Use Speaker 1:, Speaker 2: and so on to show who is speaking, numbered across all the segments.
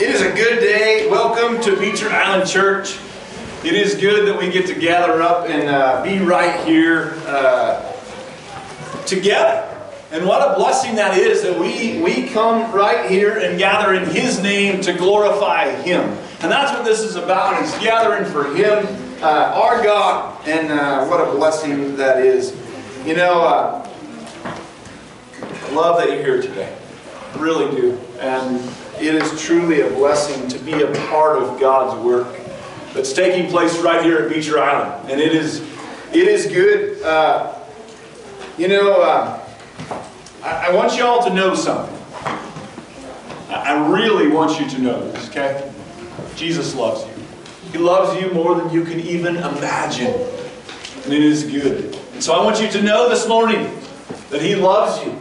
Speaker 1: It is a good day. Welcome to Beecher Island Church. It is good that we get to gather up and uh, be right here uh, together. And what a blessing that is that we, we come right here and gather in His name to glorify Him. And that's what this is about, is gathering for Him, uh, our God. And uh, what a blessing that is. You know, uh, I love that you're here today. I really do. And it is truly a blessing to be a part of God's work that's taking place right here at Beecher Island. And it is, it is good. Uh, you know, uh, I, I, want you all to know something. I, I really want you to know this, okay? Jesus loves you. He loves you more than you can even imagine. And it is good. And so I want you to know this morning that He loves you.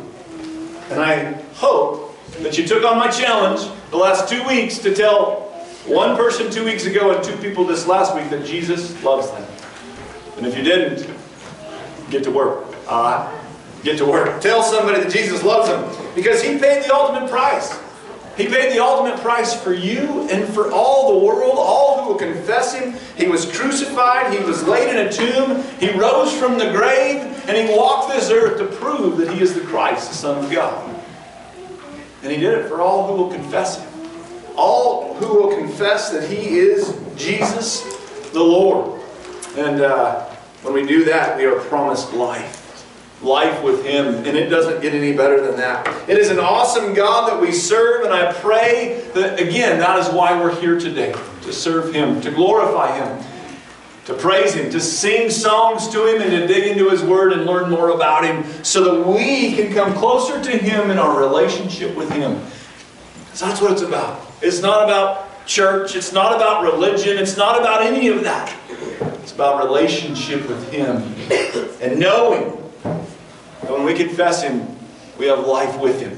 Speaker 1: And I hope that you took on my challenge the last two weeks to tell one person two weeks ago and two people this last week that Jesus loves them. And if you didn't, get to work. Uh, get to work. Tell somebody that Jesus loves them because He paid the ultimate price. He paid the ultimate price for you and for all the world, all who will confess Him. He was crucified, He was laid in a tomb, He rose from the grave, and He walked this earth to prove that He is the Christ, the Son of God. And he did it for all who will confess him. All who will confess that he is Jesus the Lord. And uh, when we do that, we are promised life. Life with Him, and it doesn't get any better than that. It is an awesome God that we serve, and I pray that, again, that is why we're here today to serve Him, to glorify Him, to praise Him, to sing songs to Him, and to dig into His Word and learn more about Him so that we can come closer to Him in our relationship with Him. Because that's what it's about. It's not about church, it's not about religion, it's not about any of that. It's about relationship with Him and knowing that when we confess Him, we have life with Him.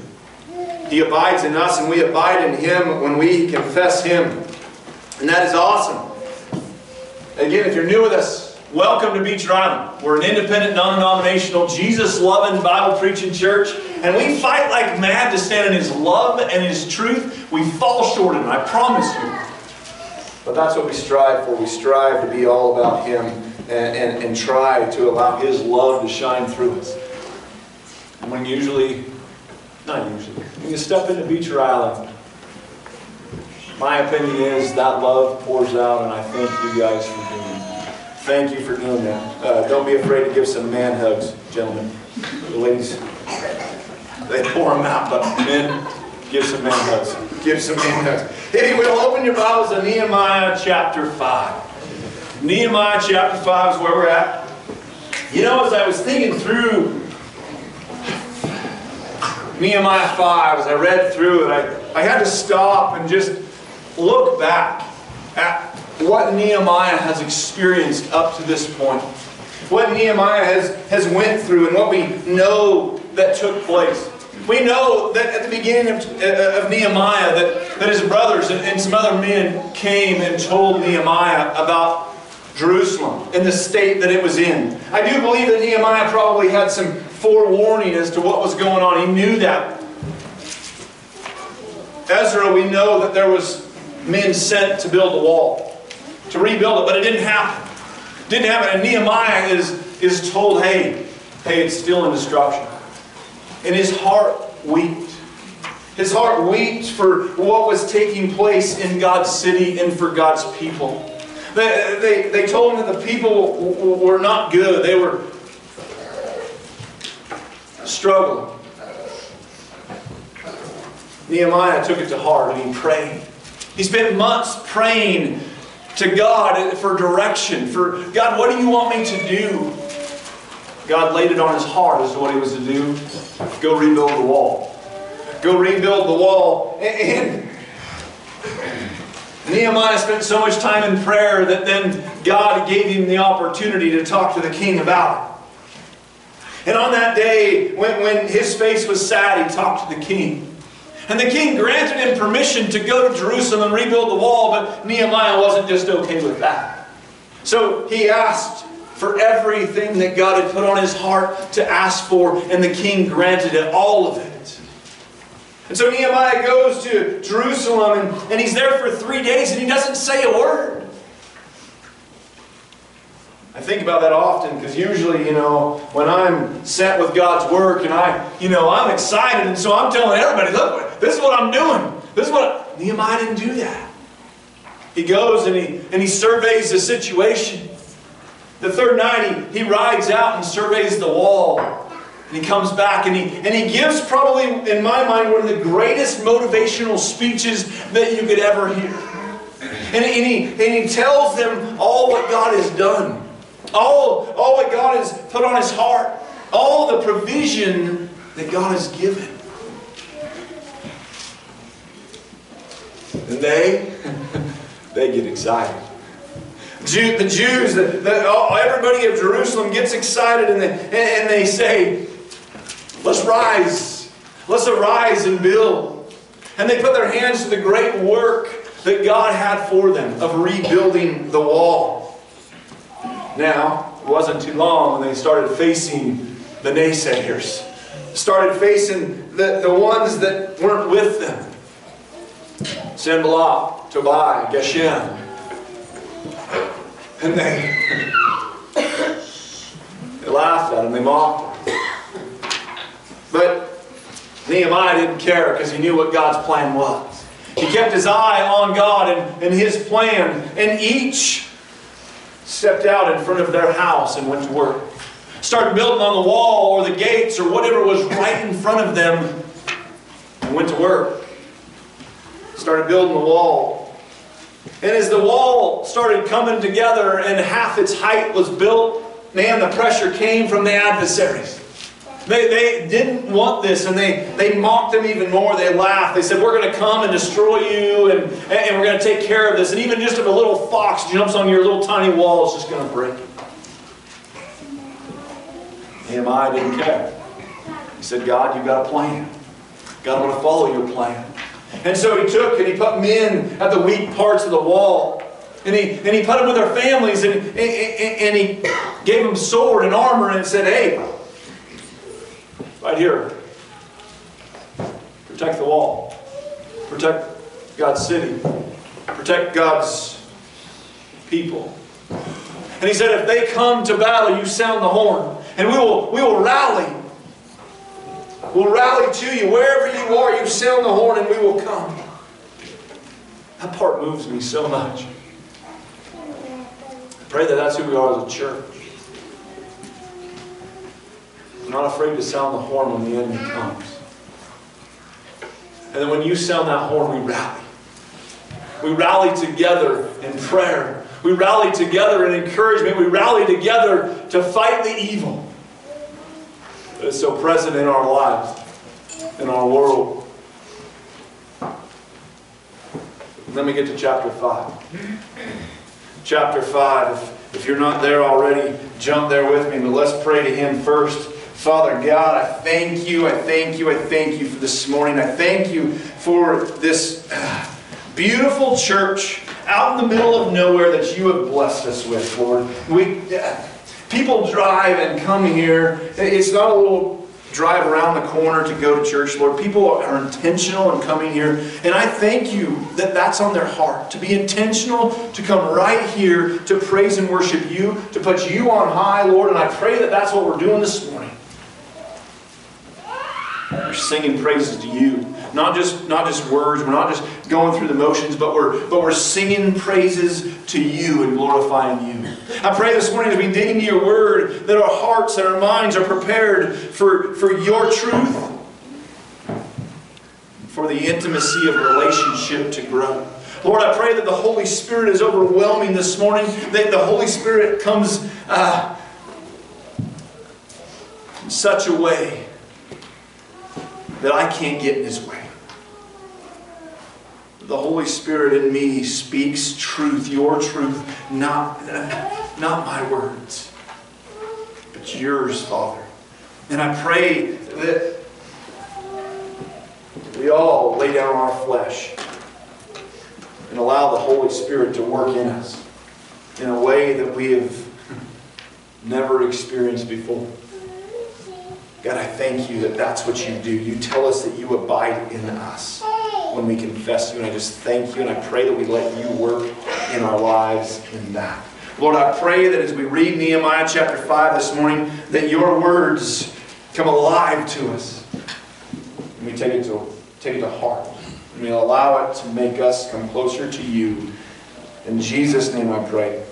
Speaker 1: He abides in us, and we abide in Him when we confess Him. And that is awesome. Again, if you're new with us, welcome to Beecher Island. We're an independent, non denominational, Jesus loving, Bible preaching church. And we fight like mad to stand in His love and His truth. We fall short of it, I promise you. But that's what we strive for. We strive to be all about Him and, and, and try to allow His love to shine through us. And when usually, not usually, when you step into Beecher Island, my opinion is that love pours out, and I thank you guys for. Thank you for doing that. Uh, don't be afraid to give some man hugs, gentlemen. Ladies, they pour them out, but men, give some man hugs. Give some man hugs. If you will, open your Bibles to Nehemiah chapter 5. Nehemiah chapter 5 is where we're at. You know, as I was thinking through Nehemiah 5, as I read through it, I, I had to stop and just look back at what Nehemiah has experienced up to this point. What Nehemiah has, has went through and what we know that took place. We know that at the beginning of, uh, of Nehemiah that, that his brothers and, and some other men came and told Nehemiah about Jerusalem and the state that it was in. I do believe that Nehemiah probably had some forewarning as to what was going on. He knew that. Ezra, we know that there was men sent to build the wall, to rebuild it, but it didn't happen. Didn't happen. And Nehemiah is, is told, hey, hey, it's still in destruction. And his heart wept. His heart wept for what was taking place in God's city and for God's people. They, they, they told him that the people were not good. They were struggling. Nehemiah took it to heart and he prayed. He spent months praying to God for direction, for God, what do you want me to do? God laid it on his heart as to what he was to do. Go rebuild the wall. Go rebuild the wall. And Nehemiah spent so much time in prayer that then God gave him the opportunity to talk to the king about it. And on that day, when, when his face was sad, he talked to the king. And the king granted him permission to go to Jerusalem and rebuild the wall, but Nehemiah wasn't just okay with that. So he asked for everything that God had put on his heart to ask for, and the king granted it, all of it. And so Nehemiah goes to Jerusalem and, and he's there for three days and he doesn't say a word. I think about that often because usually, you know, when I'm set with God's work and I, you know, I'm excited and so I'm telling everybody, look, this is what I'm doing. This is what Nehemiah didn't do that. He goes and he and he surveys the situation. The third night he, he rides out and surveys the wall. And he comes back and he and he gives probably in my mind one of the greatest motivational speeches that you could ever hear. And, and he and he tells them all what God has done. All, all that God has put on his heart, all the provision that God has given. And they, they get excited. Jew, the Jews, the, the, everybody of Jerusalem gets excited and they, and they say, Let's rise. Let's arise and build. And they put their hands to the great work that God had for them of rebuilding the wall. Now, it wasn't too long when they started facing the naysayers, started facing the, the ones that weren't with them. Sanballat, Tobiah, Geshem. And they, they laughed at him, they mocked him. But Nehemiah didn't care because he knew what God's plan was. He kept his eye on God and, and his plan, and each stepped out in front of their house and went to work. Started building on the wall or the gates or whatever was right in front of them and went to work. Started building the wall. And as the wall started coming together and half its height was built, man, the pressure came from the adversaries. They, they didn't want this and they, they mocked them even more. They laughed. They said, We're going to come and destroy you and, and we're going to take care of this. And even just if a little fox jumps on your little tiny wall, it's just going to break it. Nehemiah didn't care. He said, God, you've got a plan. God, I want to follow your plan. And so he took and he put men at the weak parts of the wall. And he, and he put them with their families and, and, and he gave them sword and armor and said, Hey, Right here. Protect the wall. Protect God's city. Protect God's people. And he said, if they come to battle, you sound the horn. And we will, we will rally. We'll rally to you. Wherever you are, you sound the horn and we will come. That part moves me so much. I pray that that's who we are as a church. We're not afraid to sound the horn when the enemy comes. And then when you sound that horn, we rally. We rally together in prayer. We rally together in encouragement. We rally together to fight the evil that is so present in our lives, in our world. Let me get to chapter 5. Chapter 5. If, if you're not there already, jump there with me, but let's pray to Him first. Father God, I thank you, I thank you, I thank you for this morning. I thank you for this beautiful church out in the middle of nowhere that you have blessed us with, Lord. We, uh, people drive and come here. It's not a little drive around the corner to go to church, Lord. People are intentional in coming here. And I thank you that that's on their heart. To be intentional, to come right here to praise and worship you, to put you on high, Lord. And I pray that that's what we're doing this morning. We're singing praises to you. Not just, not just words, we're not just going through the motions, but we're, but we're singing praises to you and glorifying you. I pray this morning as we dig into your word that our hearts and our minds are prepared for, for your truth, for the intimacy of relationship to grow. Lord, I pray that the Holy Spirit is overwhelming this morning, that the Holy Spirit comes uh, in such a way that I can't get in his way. The Holy Spirit in me speaks truth, your truth, not, not my words, but yours, Father. And I pray that we all lay down our flesh and allow the Holy Spirit to work in us in a way that we have never experienced before. God, I thank you that that's what you do. You tell us that you abide in us when we confess you. And I just thank you and I pray that we let you work in our lives in that. Lord, I pray that as we read Nehemiah chapter 5 this morning, that your words come alive to us. And we take it to, take it to heart. And we allow it to make us come closer to you. In Jesus' name I pray.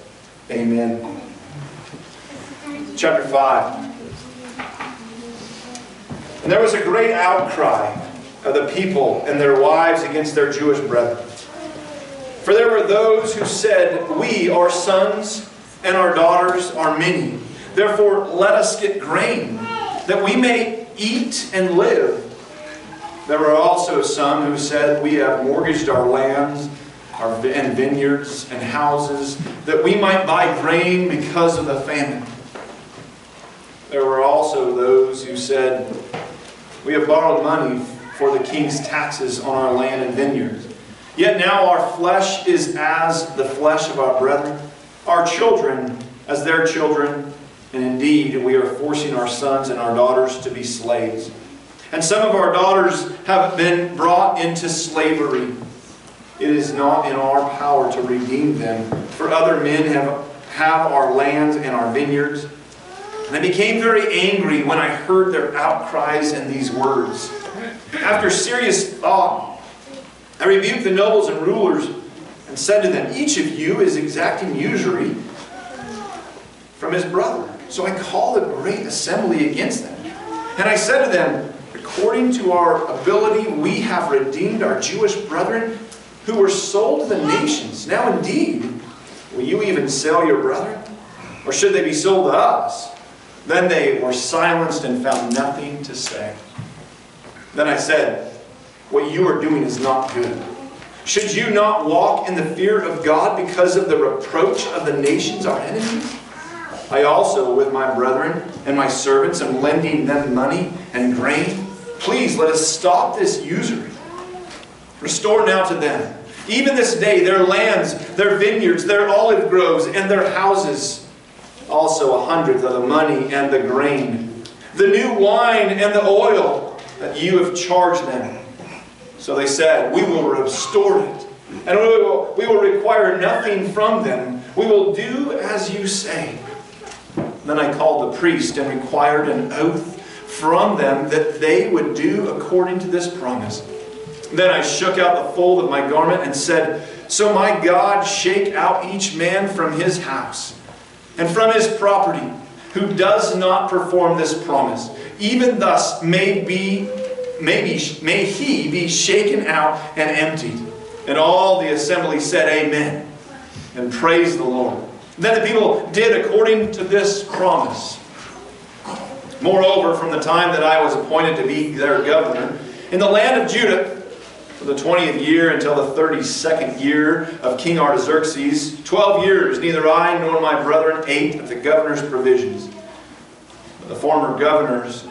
Speaker 1: Amen. Chapter 5. And there was a great outcry of the people and their wives against their Jewish brethren. For there were those who said, We, our sons and our daughters, are many. Therefore, let us get grain, that we may eat and live. There were also some who said, We have mortgaged our lands our, and vineyards and houses, that we might buy grain because of the famine. There were also those who said, We have borrowed money for the king's taxes on our land and vineyards. Yet now our flesh is as the flesh of our brethren, our children as their children, and indeed we are forcing our sons and our daughters to be slaves. And some of our daughters have been brought into slavery. It is not in our power to redeem them, for other men have, have our lands and our vineyards. And I became very angry when I heard their outcries and these words. After serious thought, I rebuked the nobles and rulers and said to them, Each of you is exacting usury from his brother. So I called a great assembly against them. And I said to them, According to our ability, we have redeemed our Jewish brethren who were sold to the nations. Now, indeed, will you even sell your brethren? Or should they be sold to us? Then they were silenced and found nothing to say. Then I said, What you are doing is not good. Should you not walk in the fear of God because of the reproach of the nations, our enemies? I also, with my brethren and my servants, am lending them money and grain. Please let us stop this usury. Restore now to them, even this day, their lands, their vineyards, their olive groves, and their houses. Also, a hundredth of the money and the grain, the new wine and the oil that you have charged them. So they said, We will restore it, and we will, we will require nothing from them. We will do as you say. Then I called the priest and required an oath from them that they would do according to this promise. Then I shook out the fold of my garment and said, So my God, shake out each man from his house and from his property who does not perform this promise. Even thus may, be, may, be, may he be shaken out and emptied. And all the assembly said, Amen, and praise the Lord. Then the people did according to this promise. Moreover, from the time that I was appointed to be their governor, in the land of Judah, from the 20th year until the 32nd year of King Artaxerxes, 12 years, neither I nor my brethren ate of the governor's provisions. But the former governors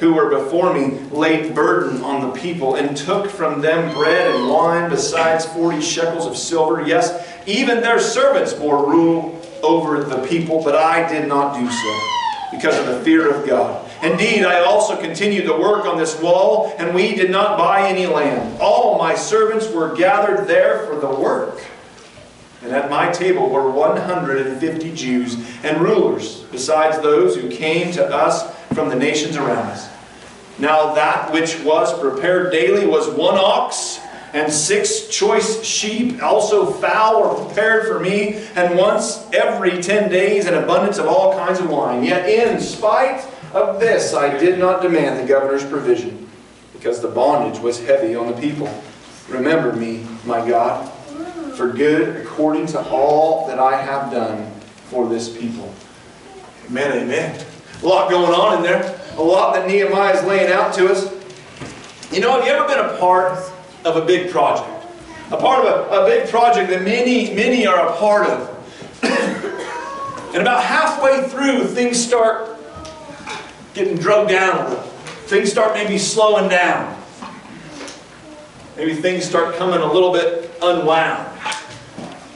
Speaker 1: who were before me laid burden on the people and took from them bread and wine besides 40 shekels of silver. Yes, even their servants bore rule over the people, but I did not do so because of the fear of God. Indeed, I also continued to work on this wall, and we did not buy any land. All my servants were gathered there for the work. And at my table were 150 Jews and rulers, besides those who came to us from the nations around us. Now that which was prepared daily was one ox and six choice sheep, also fowl were prepared for me, and once every ten days an abundance of all kinds of wine. Yet in spite of this I did not demand the governor's provision, because the bondage was heavy on the people. Remember me, my God, for good according to all that I have done for this people. Amen, amen. A lot going on in there. A lot that Nehemiah is laying out to us. You know, have you ever been a part of a big project? A part of a, a big project that many, many are a part of. and about halfway through, things start getting drugged down a little. Things start maybe slowing down. Maybe things start coming a little bit unwound.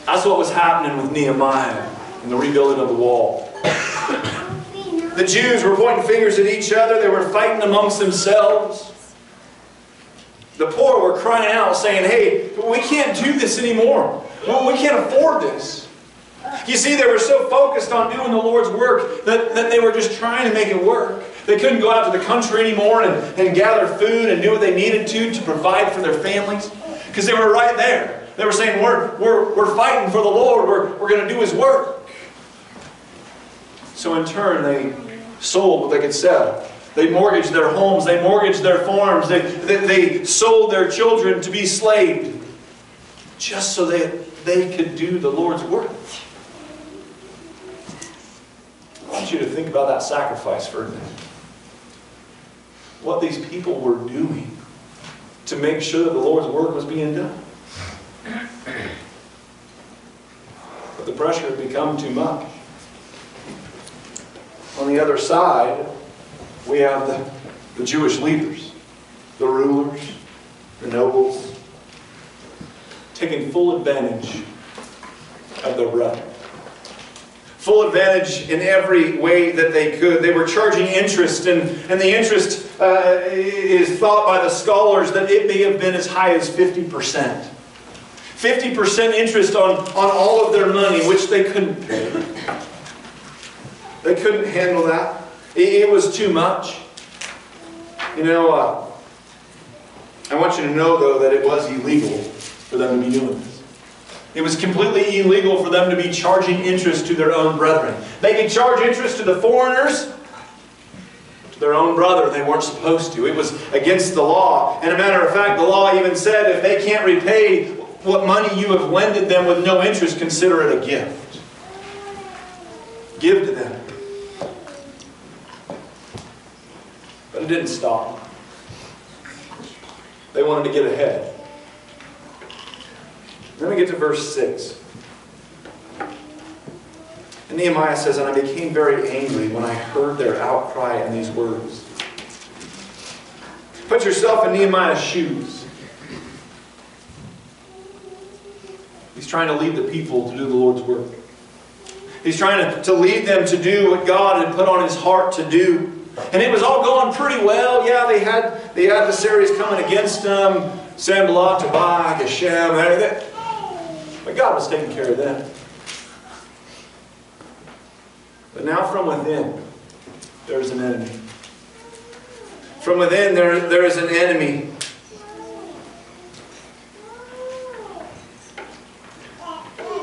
Speaker 1: That's what was happening with Nehemiah and the rebuilding of the wall. The Jews were pointing fingers at each other. They were fighting amongst themselves. The poor were crying out, saying, Hey, we can't do this anymore. We can't afford this. You see, they were so focused on doing the Lord's work that, that they were just trying to make it work. They couldn't go out to the country anymore and, and gather food and do what they needed to to provide for their families because they were right there. They were saying, We're, we're, we're fighting for the Lord, we're, we're going to do His work. So in turn, they sold what they could sell. They mortgaged their homes, they mortgaged their farms, they, they, they sold their children to be slaved just so that they could do the Lord's work. I want you to think about that sacrifice for a minute. What these people were doing to make sure that the Lord's work was being done. But the pressure had become too much. On the other side, we have the, the Jewish leaders, the rulers, the nobles, taking full advantage of their brethren. Full advantage in every way that they could. They were charging interest, and, and the interest uh, is thought by the scholars that it may have been as high as 50%. 50% interest on, on all of their money, which they couldn't pay. They couldn't handle that. It, it was too much. You know, uh, I want you to know, though, that it was illegal for them to be doing this. It was completely illegal for them to be charging interest to their own brethren. They could charge interest to the foreigners, to their own brother. They weren't supposed to. It was against the law. And a matter of fact, the law even said if they can't repay what money you have lended them with no interest, consider it a gift. Give to them. But it didn't stop. They wanted to get ahead. Then we get to verse 6. And Nehemiah says, And I became very angry when I heard their outcry and these words. Put yourself in Nehemiah's shoes. He's trying to lead the people to do the Lord's work. He's trying to, to lead them to do what God had put on his heart to do. And it was all going pretty well. Yeah, they had the adversaries coming against them. Sanballat, Tobiah, Geshem. But God was taking care of them. But now from within, there's an enemy. From within, there, there is an enemy.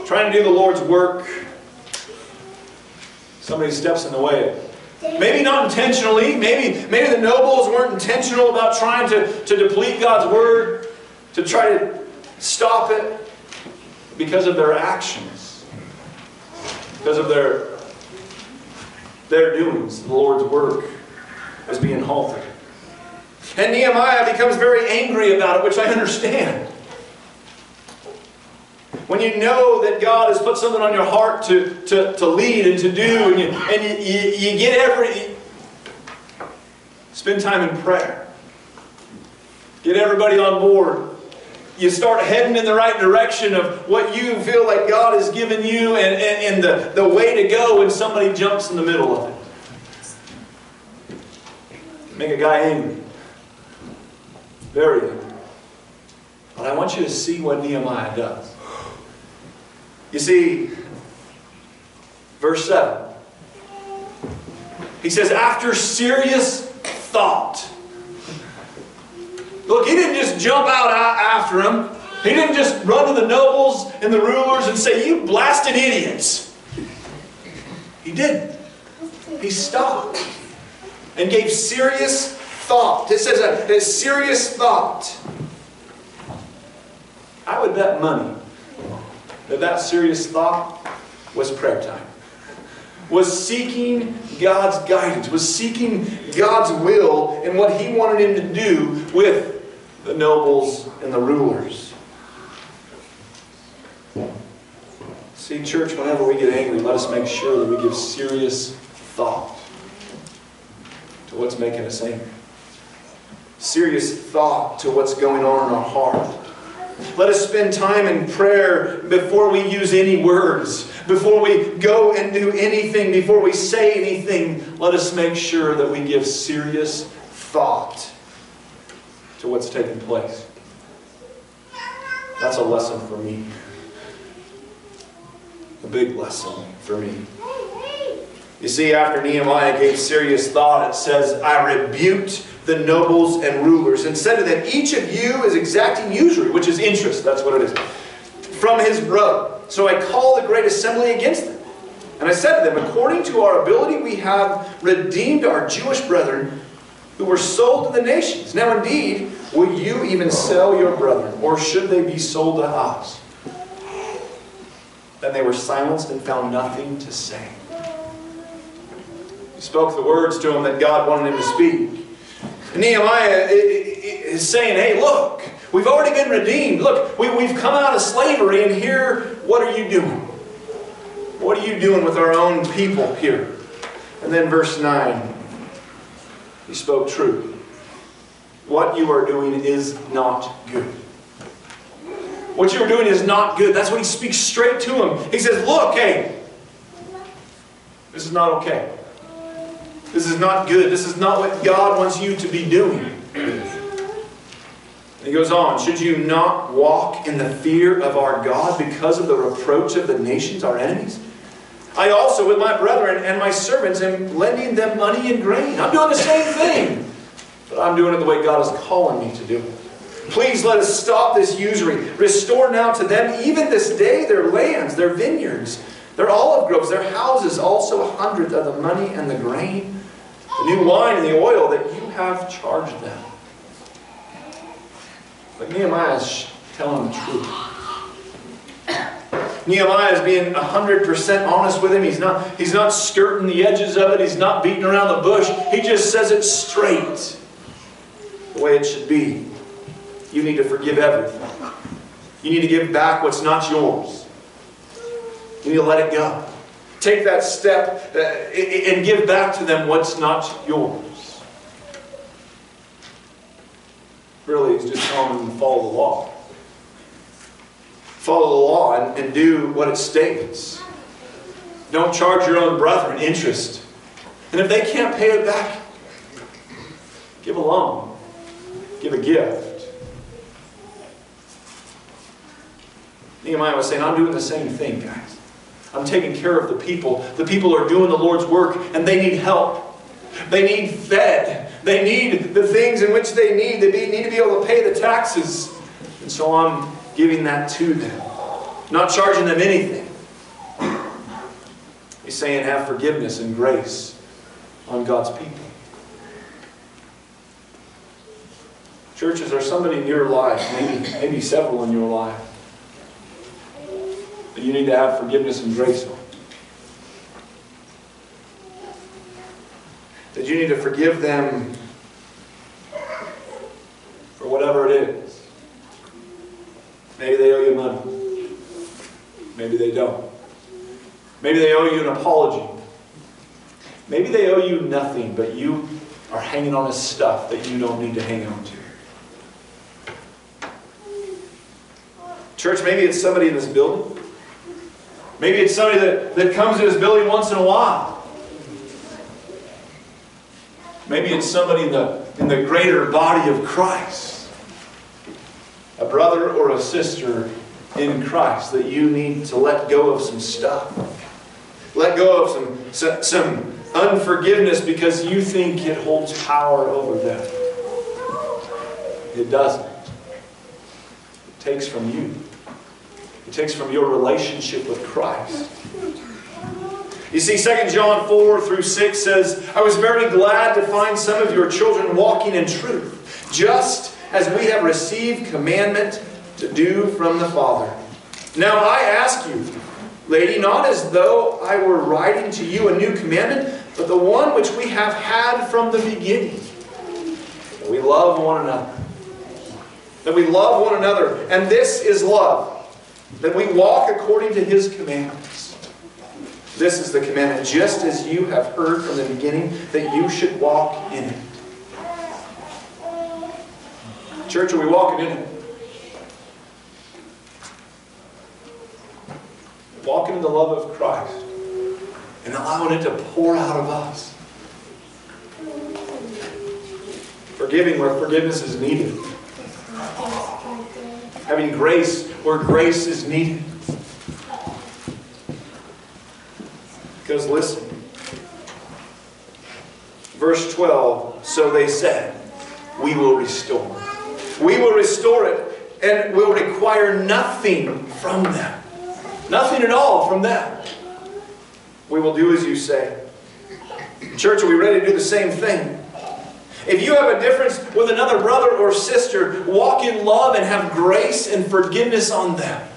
Speaker 1: Trying to do the Lord's work. Somebody steps in the way. Maybe not intentionally. Maybe, maybe the nobles weren't intentional about trying to, to deplete God's word, to try to stop it because of their actions, because of their, their doings. The Lord's work was being halted. And Nehemiah becomes very angry about it, which I understand. When you know that God has put something on your heart to, to, to lead and to do, and, you, and you, you, you get every. Spend time in prayer. Get everybody on board. You start heading in the right direction of what you feel like God has given you and, and, and the, the way to go, and somebody jumps in the middle of it. Make a guy angry. Very angry. But I want you to see what Nehemiah does. You see, verse 7. He says, after serious thought. Look, he didn't just jump out after him. He didn't just run to the nobles and the rulers and say, You blasted idiots. He didn't. He stopped and gave serious thought. It says a, a serious thought. I would bet money that that serious thought was prayer time. Was seeking God's guidance, was seeking God's will and what He wanted him to do with the nobles and the rulers. See, church, whenever we get angry, let us make sure that we give serious thought to what's making us angry. Serious thought to what's going on in our heart. Let us spend time in prayer before we use any words, before we go and do anything, before we say anything. Let us make sure that we give serious thought to what's taking place. That's a lesson for me. A big lesson for me. You see, after Nehemiah gave serious thought, it says, I rebuked the nobles and rulers and said to them, Each of you is exacting usury, which is interest, that's what it is, from his brother. So I called the great assembly against them. And I said to them, According to our ability, we have redeemed our Jewish brethren who were sold to the nations. Now, indeed, will you even sell your brethren, or should they be sold to us? Then they were silenced and found nothing to say. He spoke the words to him that God wanted him to speak. And Nehemiah is saying, hey, look, we've already been redeemed. Look, we, we've come out of slavery, and here, what are you doing? What are you doing with our own people here? And then verse 9, he spoke truth. What you are doing is not good. What you are doing is not good. That's what he speaks straight to him. He says, Look, hey, this is not okay. This is not good. This is not what God wants you to be doing. He goes on, should you not walk in the fear of our God because of the reproach of the nations, our enemies? I also, with my brethren and my servants, am lending them money and grain. I'm doing the same thing, but I'm doing it the way God is calling me to do it. Please let us stop this usury. Restore now to them, even this day, their lands, their vineyards, their olive groves, their houses, also a hundredth of the money and the grain the new wine and the oil that you have charged them. But Nehemiah is telling the truth. Nehemiah is being 100% honest with him. He's not, he's not skirting the edges of it. He's not beating around the bush. He just says it straight. The way it should be. You need to forgive everything. You need to give back what's not yours. You need to let it go. Take that step uh, and give back to them what's not yours. Really, he's just telling them to follow the law. Follow the law and, and do what it states. Don't charge your own brethren interest. And if they can't pay it back, give a loan, give a gift. Nehemiah was saying, I'm doing the same thing, guys. I'm taking care of the people. The people are doing the Lord's work and they need help. They need fed. They need the things in which they need. They need to be able to pay the taxes. And so I'm giving that to them. Not charging them anything. He's saying have forgiveness and grace on God's people. Churches, are somebody in your life, maybe, maybe several in your life, that you need to have forgiveness and grace on. That you need to forgive them for whatever it is. Maybe they owe you money. Maybe they don't. Maybe they owe you an apology. Maybe they owe you nothing, but you are hanging on to stuff that you don't need to hang on to. Church, maybe it's somebody in this building Maybe it's somebody that, that comes to this building once in a while. Maybe it's somebody in the, in the greater body of Christ. A brother or a sister in Christ that you need to let go of some stuff. Let go of some, some, some unforgiveness because you think it holds power over them. It doesn't. It takes from you. It takes from your relationship with Christ. You see, 2 John 4 through 6 says, I was very glad to find some of your children walking in truth, just as we have received commandment to do from the Father. Now I ask you, lady, not as though I were writing to you a new commandment, but the one which we have had from the beginning. That we love one another. That we love one another. And this is love that we walk according to his commandments. This is the commandment, just as you have heard from the beginning, that you should walk in it. Church, are we walking in it? Walking in the love of Christ and allowing it to pour out of us. Forgiving where forgiveness is needed. Having grace where grace is needed. Because listen, verse 12 so they said, We will restore. We will restore it and will require nothing from them. Nothing at all from them. We will do as you say. Church, are we ready to do the same thing? If you have a difference with another brother or sister, walk in love and have grace and forgiveness on them.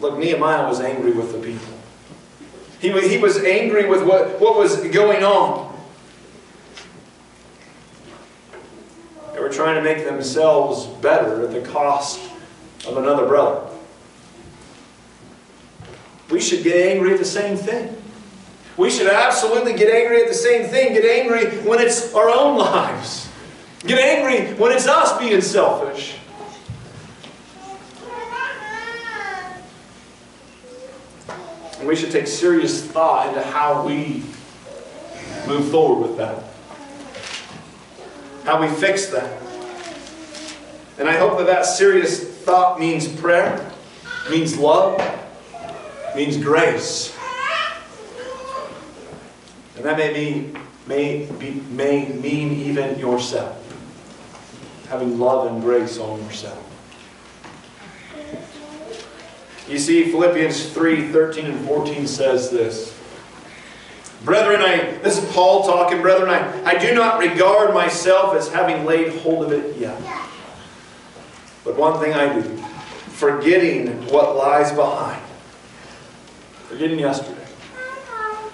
Speaker 1: Look, Nehemiah was angry with the people. He, he was angry with what, what was going on. They were trying to make themselves better at the cost of another brother. We should get angry at the same thing. We should absolutely get angry at the same thing. Get angry when it's our own lives. Get angry when it's us being selfish. And we should take serious thought into how we move forward with that. How we fix that. And I hope that that serious thought means prayer, means love, means grace. And that may mean, may, be, may mean even yourself. Having love and grace on yourself. You see, Philippians 3 13 and 14 says this. Brethren, I, this is Paul talking, brethren, I, I do not regard myself as having laid hold of it yet. But one thing I do, forgetting what lies behind, forgetting yesterday,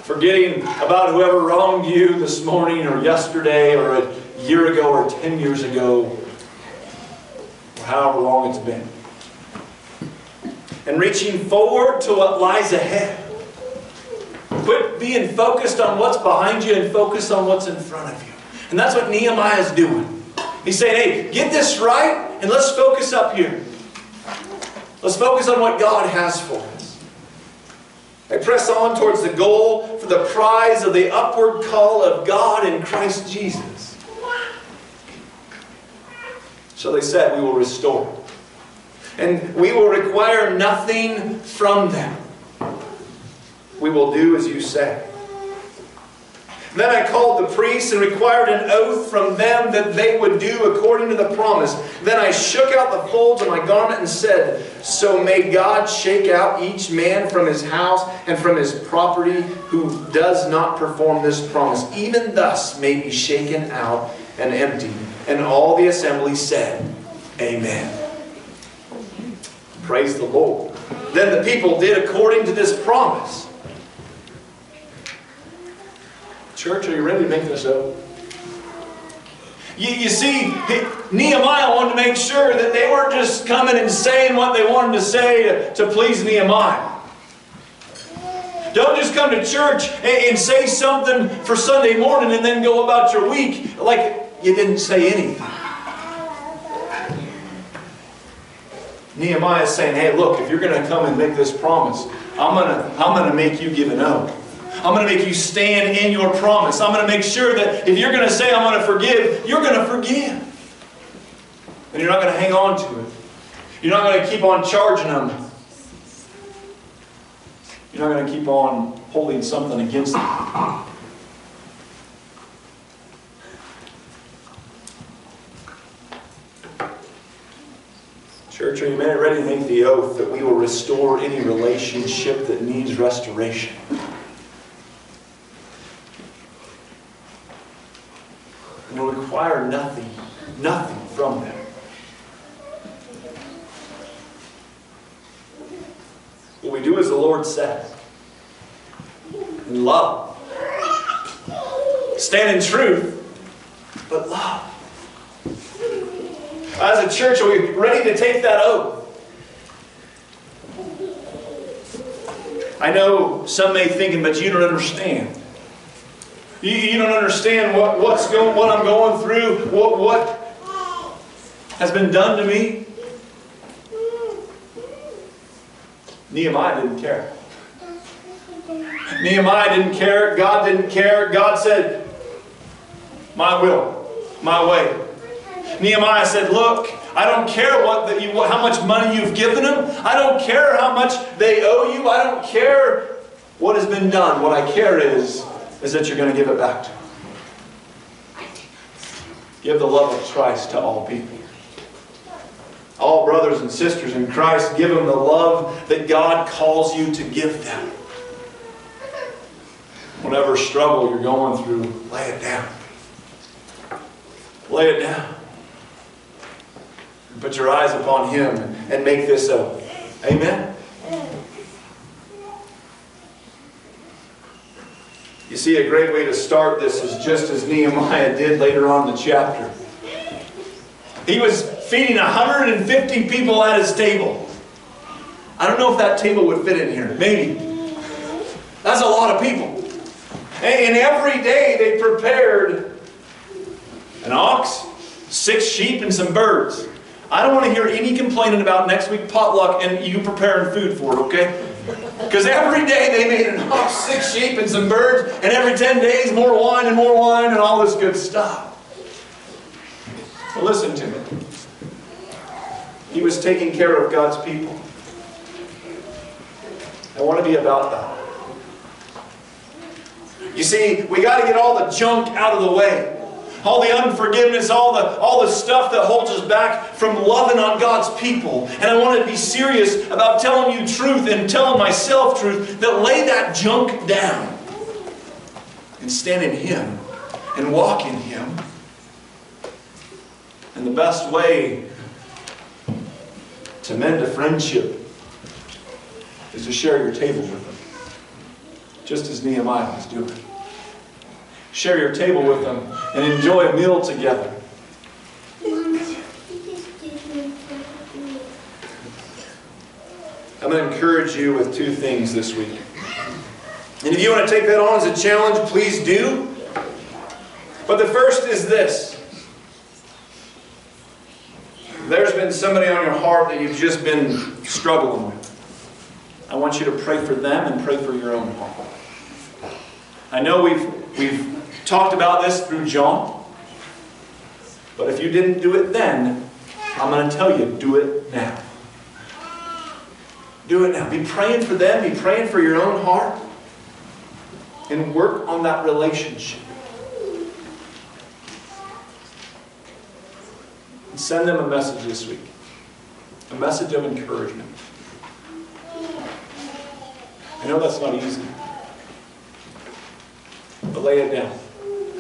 Speaker 1: forgetting about whoever wronged you this morning or yesterday or a year ago or 10 years ago, or however long it's been and reaching forward to what lies ahead. Quit being focused on what's behind you and focus on what's in front of you. And that's what Nehemiah is doing. He's saying, hey, get this right and let's focus up here. Let's focus on what God has for us. I press on towards the goal for the prize of the upward call of God in Christ Jesus. So they said, we will restore and we will require nothing from them. We will do as you say. Then I called the priests and required an oath from them that they would do according to the promise. Then I shook out the folds of my garment and said, So may God shake out each man from his house and from his property who does not perform this promise. Even thus may be shaken out and emptied. And all the assembly said, Amen. Praise the Lord. Then the people did according to this promise. Church, are you ready to make this up? You, you see, Nehemiah wanted to make sure that they weren't just coming and saying what they wanted to say to, to please Nehemiah. Don't just come to church and, and say something for Sunday morning and then go about your week like you didn't say anything. Nehemiah is saying, hey, look, if you're going to come and make this promise, I'm going to, I'm going to make you give an oath. I'm going to make you stand in your promise. I'm going to make sure that if you're going to say, I'm going to forgive, you're going to forgive. And you're not going to hang on to it. You're not going to keep on charging them. You're not going to keep on holding something against them. Church, are you ready to make the oath that we will restore any relationship that needs restoration? And will require nothing, nothing from them. What we do as the Lord says. In love. Stand in truth, but love. As a church, are we ready to take that oath? I know some may thinking, but you don't understand. You, you don't understand what, what's going, what I'm going through, what, what has been done to me. Nehemiah didn't care. Nehemiah didn't care. God didn't care. God said, My will, my way. Nehemiah said, Look, I don't care what the, you, how much money you've given them. I don't care how much they owe you. I don't care what has been done. What I care is, is that you're going to give it back to them. Give the love of Christ to all people. All brothers and sisters in Christ, give them the love that God calls you to give them. Whatever struggle you're going through, lay it down. Lay it down. Put your eyes upon Him and make this a. Amen? You see, a great way to start this is just as Nehemiah did later on in the chapter. He was feeding 150 people at his table. I don't know if that table would fit in here. Maybe. That's a lot of people. And every day they prepared an ox, six sheep, and some birds. I don't want to hear any complaining about next week potluck and you preparing food for it, okay? Because every day they made an ox, six sheep, and some birds, and every 10 days more wine and more wine and all this good stuff. Well, listen to me. He was taking care of God's people. I want to be about that. You see, we got to get all the junk out of the way. All the unforgiveness, all the, all the stuff that holds us back from loving on God's people. And I want to be serious about telling you truth and telling myself truth that lay that junk down and stand in Him and walk in Him. And the best way to mend a friendship is to share your table with them, just as Nehemiah was doing share your table with them, and enjoy a meal together. I'm going to encourage you with two things this week. And if you want to take that on as a challenge, please do. But the first is this. There's been somebody on your heart that you've just been struggling with. I want you to pray for them and pray for your own heart. I know we've, we've talked about this through John. But if you didn't do it then, I'm going to tell you, do it now. Do it now. Be praying for them, be praying for your own heart, and work on that relationship. And send them a message this week a message of encouragement. I know that's not easy, but lay it down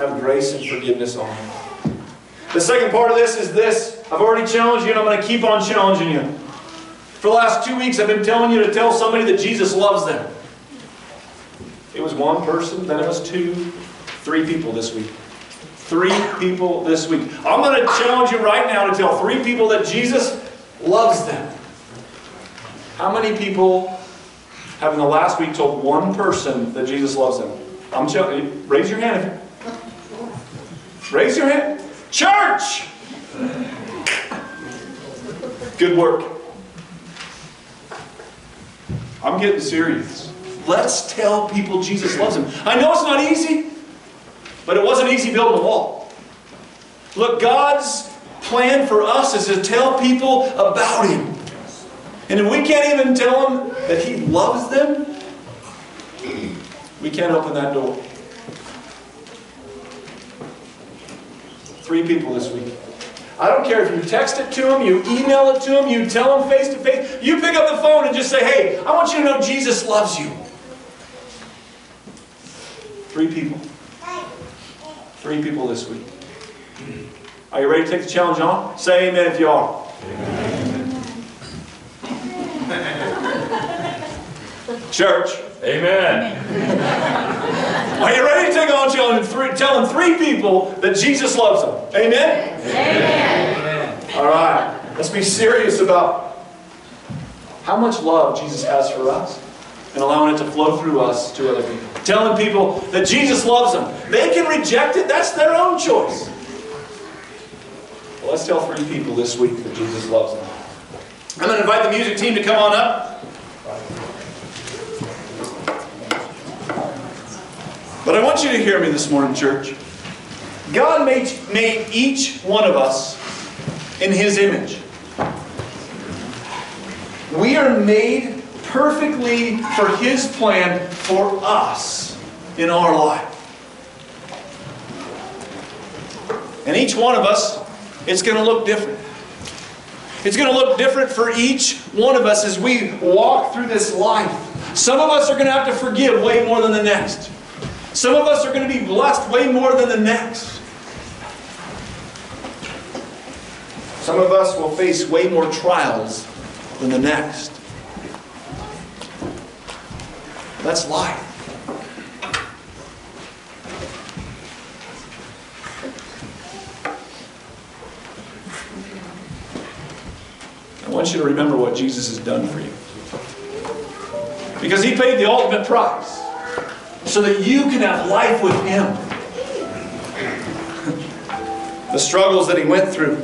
Speaker 1: have grace and forgiveness on them. The second part of this is this. I've already challenged you and I'm going to keep on challenging you. For the last two weeks, I've been telling you to tell somebody that Jesus loves them. It was one person, then it was two, three people this week. Three people this week. I'm going to challenge you right now to tell three people that Jesus loves them. How many people have in the last week told one person that Jesus loves them? I'm you, raise your hand if Raise your hand. Church! Good work. I'm getting serious. Let's tell people Jesus loves them. I know it's not easy, but it wasn't easy building a wall. Look, God's plan for us is to tell people about Him. And if we can't even tell them that He loves them, we can't open that door. Three people this week. I don't care if you text it to them, you email it to them, you tell them face to face. You pick up the phone and just say, hey, I want you to know Jesus loves you. Three people. Three people this week. Are you ready to take the challenge on? Say amen if you are. Church.
Speaker 2: Amen.
Speaker 1: Are you ready to take on three, telling three people that Jesus loves them? Amen? Amen. All right. Let's be serious about how much love Jesus has for us and allowing it to flow through us to other people. Telling people that Jesus loves them. They can reject it, that's their own choice. Well, let's tell three people this week that Jesus loves them. I'm going to invite the music team to come on up. But I want you to hear me this morning, church. God made, made each one of us in His image. We are made perfectly for His plan for us in our life. And each one of us, it's going to look different. It's going to look different for each one of us as we walk through this life. Some of us are going to have to forgive way more than the next. Some of us are going to be blessed way more than the next. Some of us will face way more trials than the next. That's life. I want you to remember what Jesus has done for you. Because he paid the ultimate price so that you can have life with him. the struggles that he went through,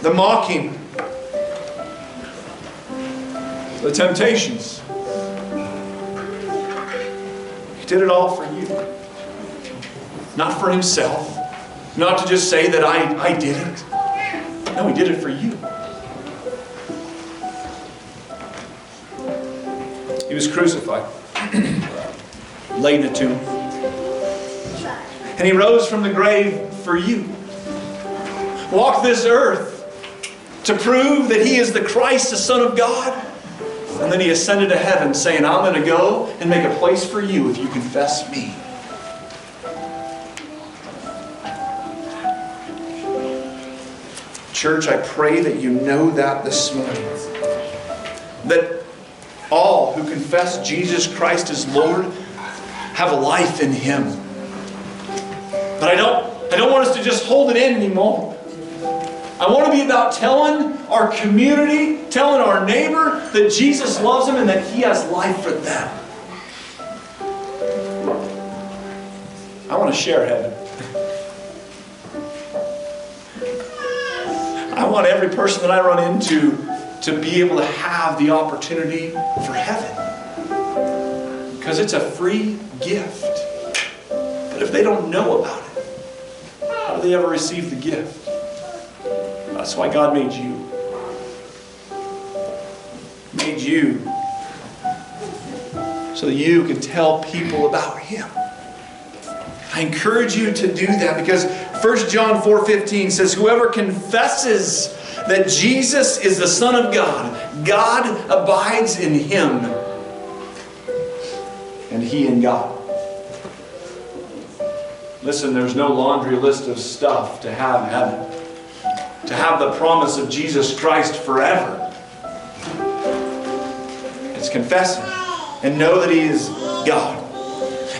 Speaker 1: the mocking, the temptations. He did it all for you. Not for himself. Not to just say that I, I did it. No, he did it for you. He was crucified, laid in a tomb. And he rose from the grave for you. Walked this earth to prove that he is the Christ, the Son of God. And then he ascended to heaven, saying, I'm going to go and make a place for you if you confess me. Church, I pray that you know that this morning. That all who confess Jesus Christ as Lord have a life in Him. But I don't, I don't want us to just hold it in anymore. I want to be about telling our community, telling our neighbor that Jesus loves them and that He has life for them. I want to share heaven. I want every person that I run into to be able to have the opportunity for heaven. Because it's a free gift. But if they don't know about it, how do they ever receive the gift? That's why God made you. Made you so that you can tell people about Him. I encourage you to do that because 1 John 4:15 says whoever confesses that Jesus is the son of God, God abides in him he in God. Listen, there's no laundry list of stuff to have heaven. To have the promise of Jesus Christ forever. It's confessing and know that he is God.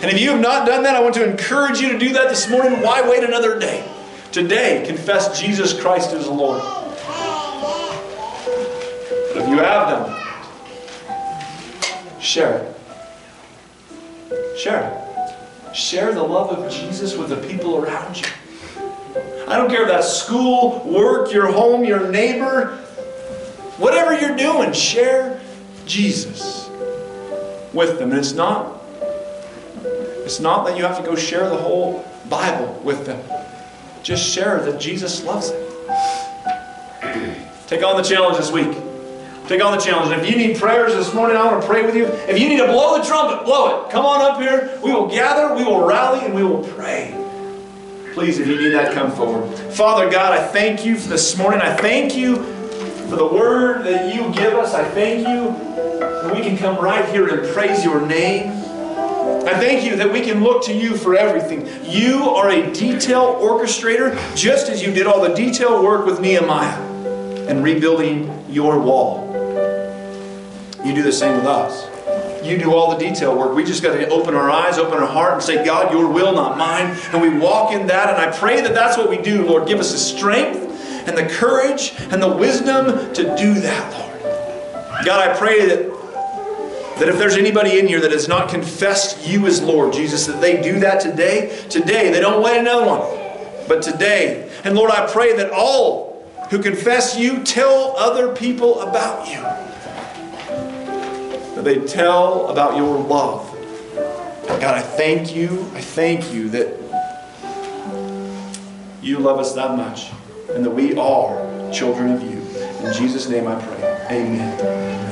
Speaker 1: And if you have not done that, I want to encourage you to do that this morning. Why wait another day? Today, confess Jesus Christ as Lord. But if you have done share it. Share. Share the love of Jesus with the people around you. I don't care if that's school, work, your home, your neighbor, whatever you're doing, share Jesus with them. And it's not it's not that you have to go share the whole Bible with them. Just share that Jesus loves them. Take on the challenge this week. Take on the challenge. And if you need prayers this morning, I want to pray with you. If you need to blow the trumpet, blow it. Come on up here. We will gather, we will rally, and we will pray. Please, if you need that, come forward. Father God, I thank you for this morning. I thank you for the word that you give us. I thank you that we can come right here and praise your name. I thank you that we can look to you for everything. You are a detail orchestrator, just as you did all the detail work with Nehemiah and rebuilding your wall. You do the same with us. You do all the detail work. We just got to open our eyes, open our heart, and say, God, your will, not mine. And we walk in that. And I pray that that's what we do, Lord. Give us the strength and the courage and the wisdom to do that, Lord. God, I pray that that if there's anybody in here that has not confessed you as Lord Jesus, that they do that today. Today, they don't wait another one, but today. And Lord, I pray that all who confess you tell other people about you. They tell about your love God, I thank you. I thank you that you love us that much and that we are children of you. In Jesus' name I pray. Amen.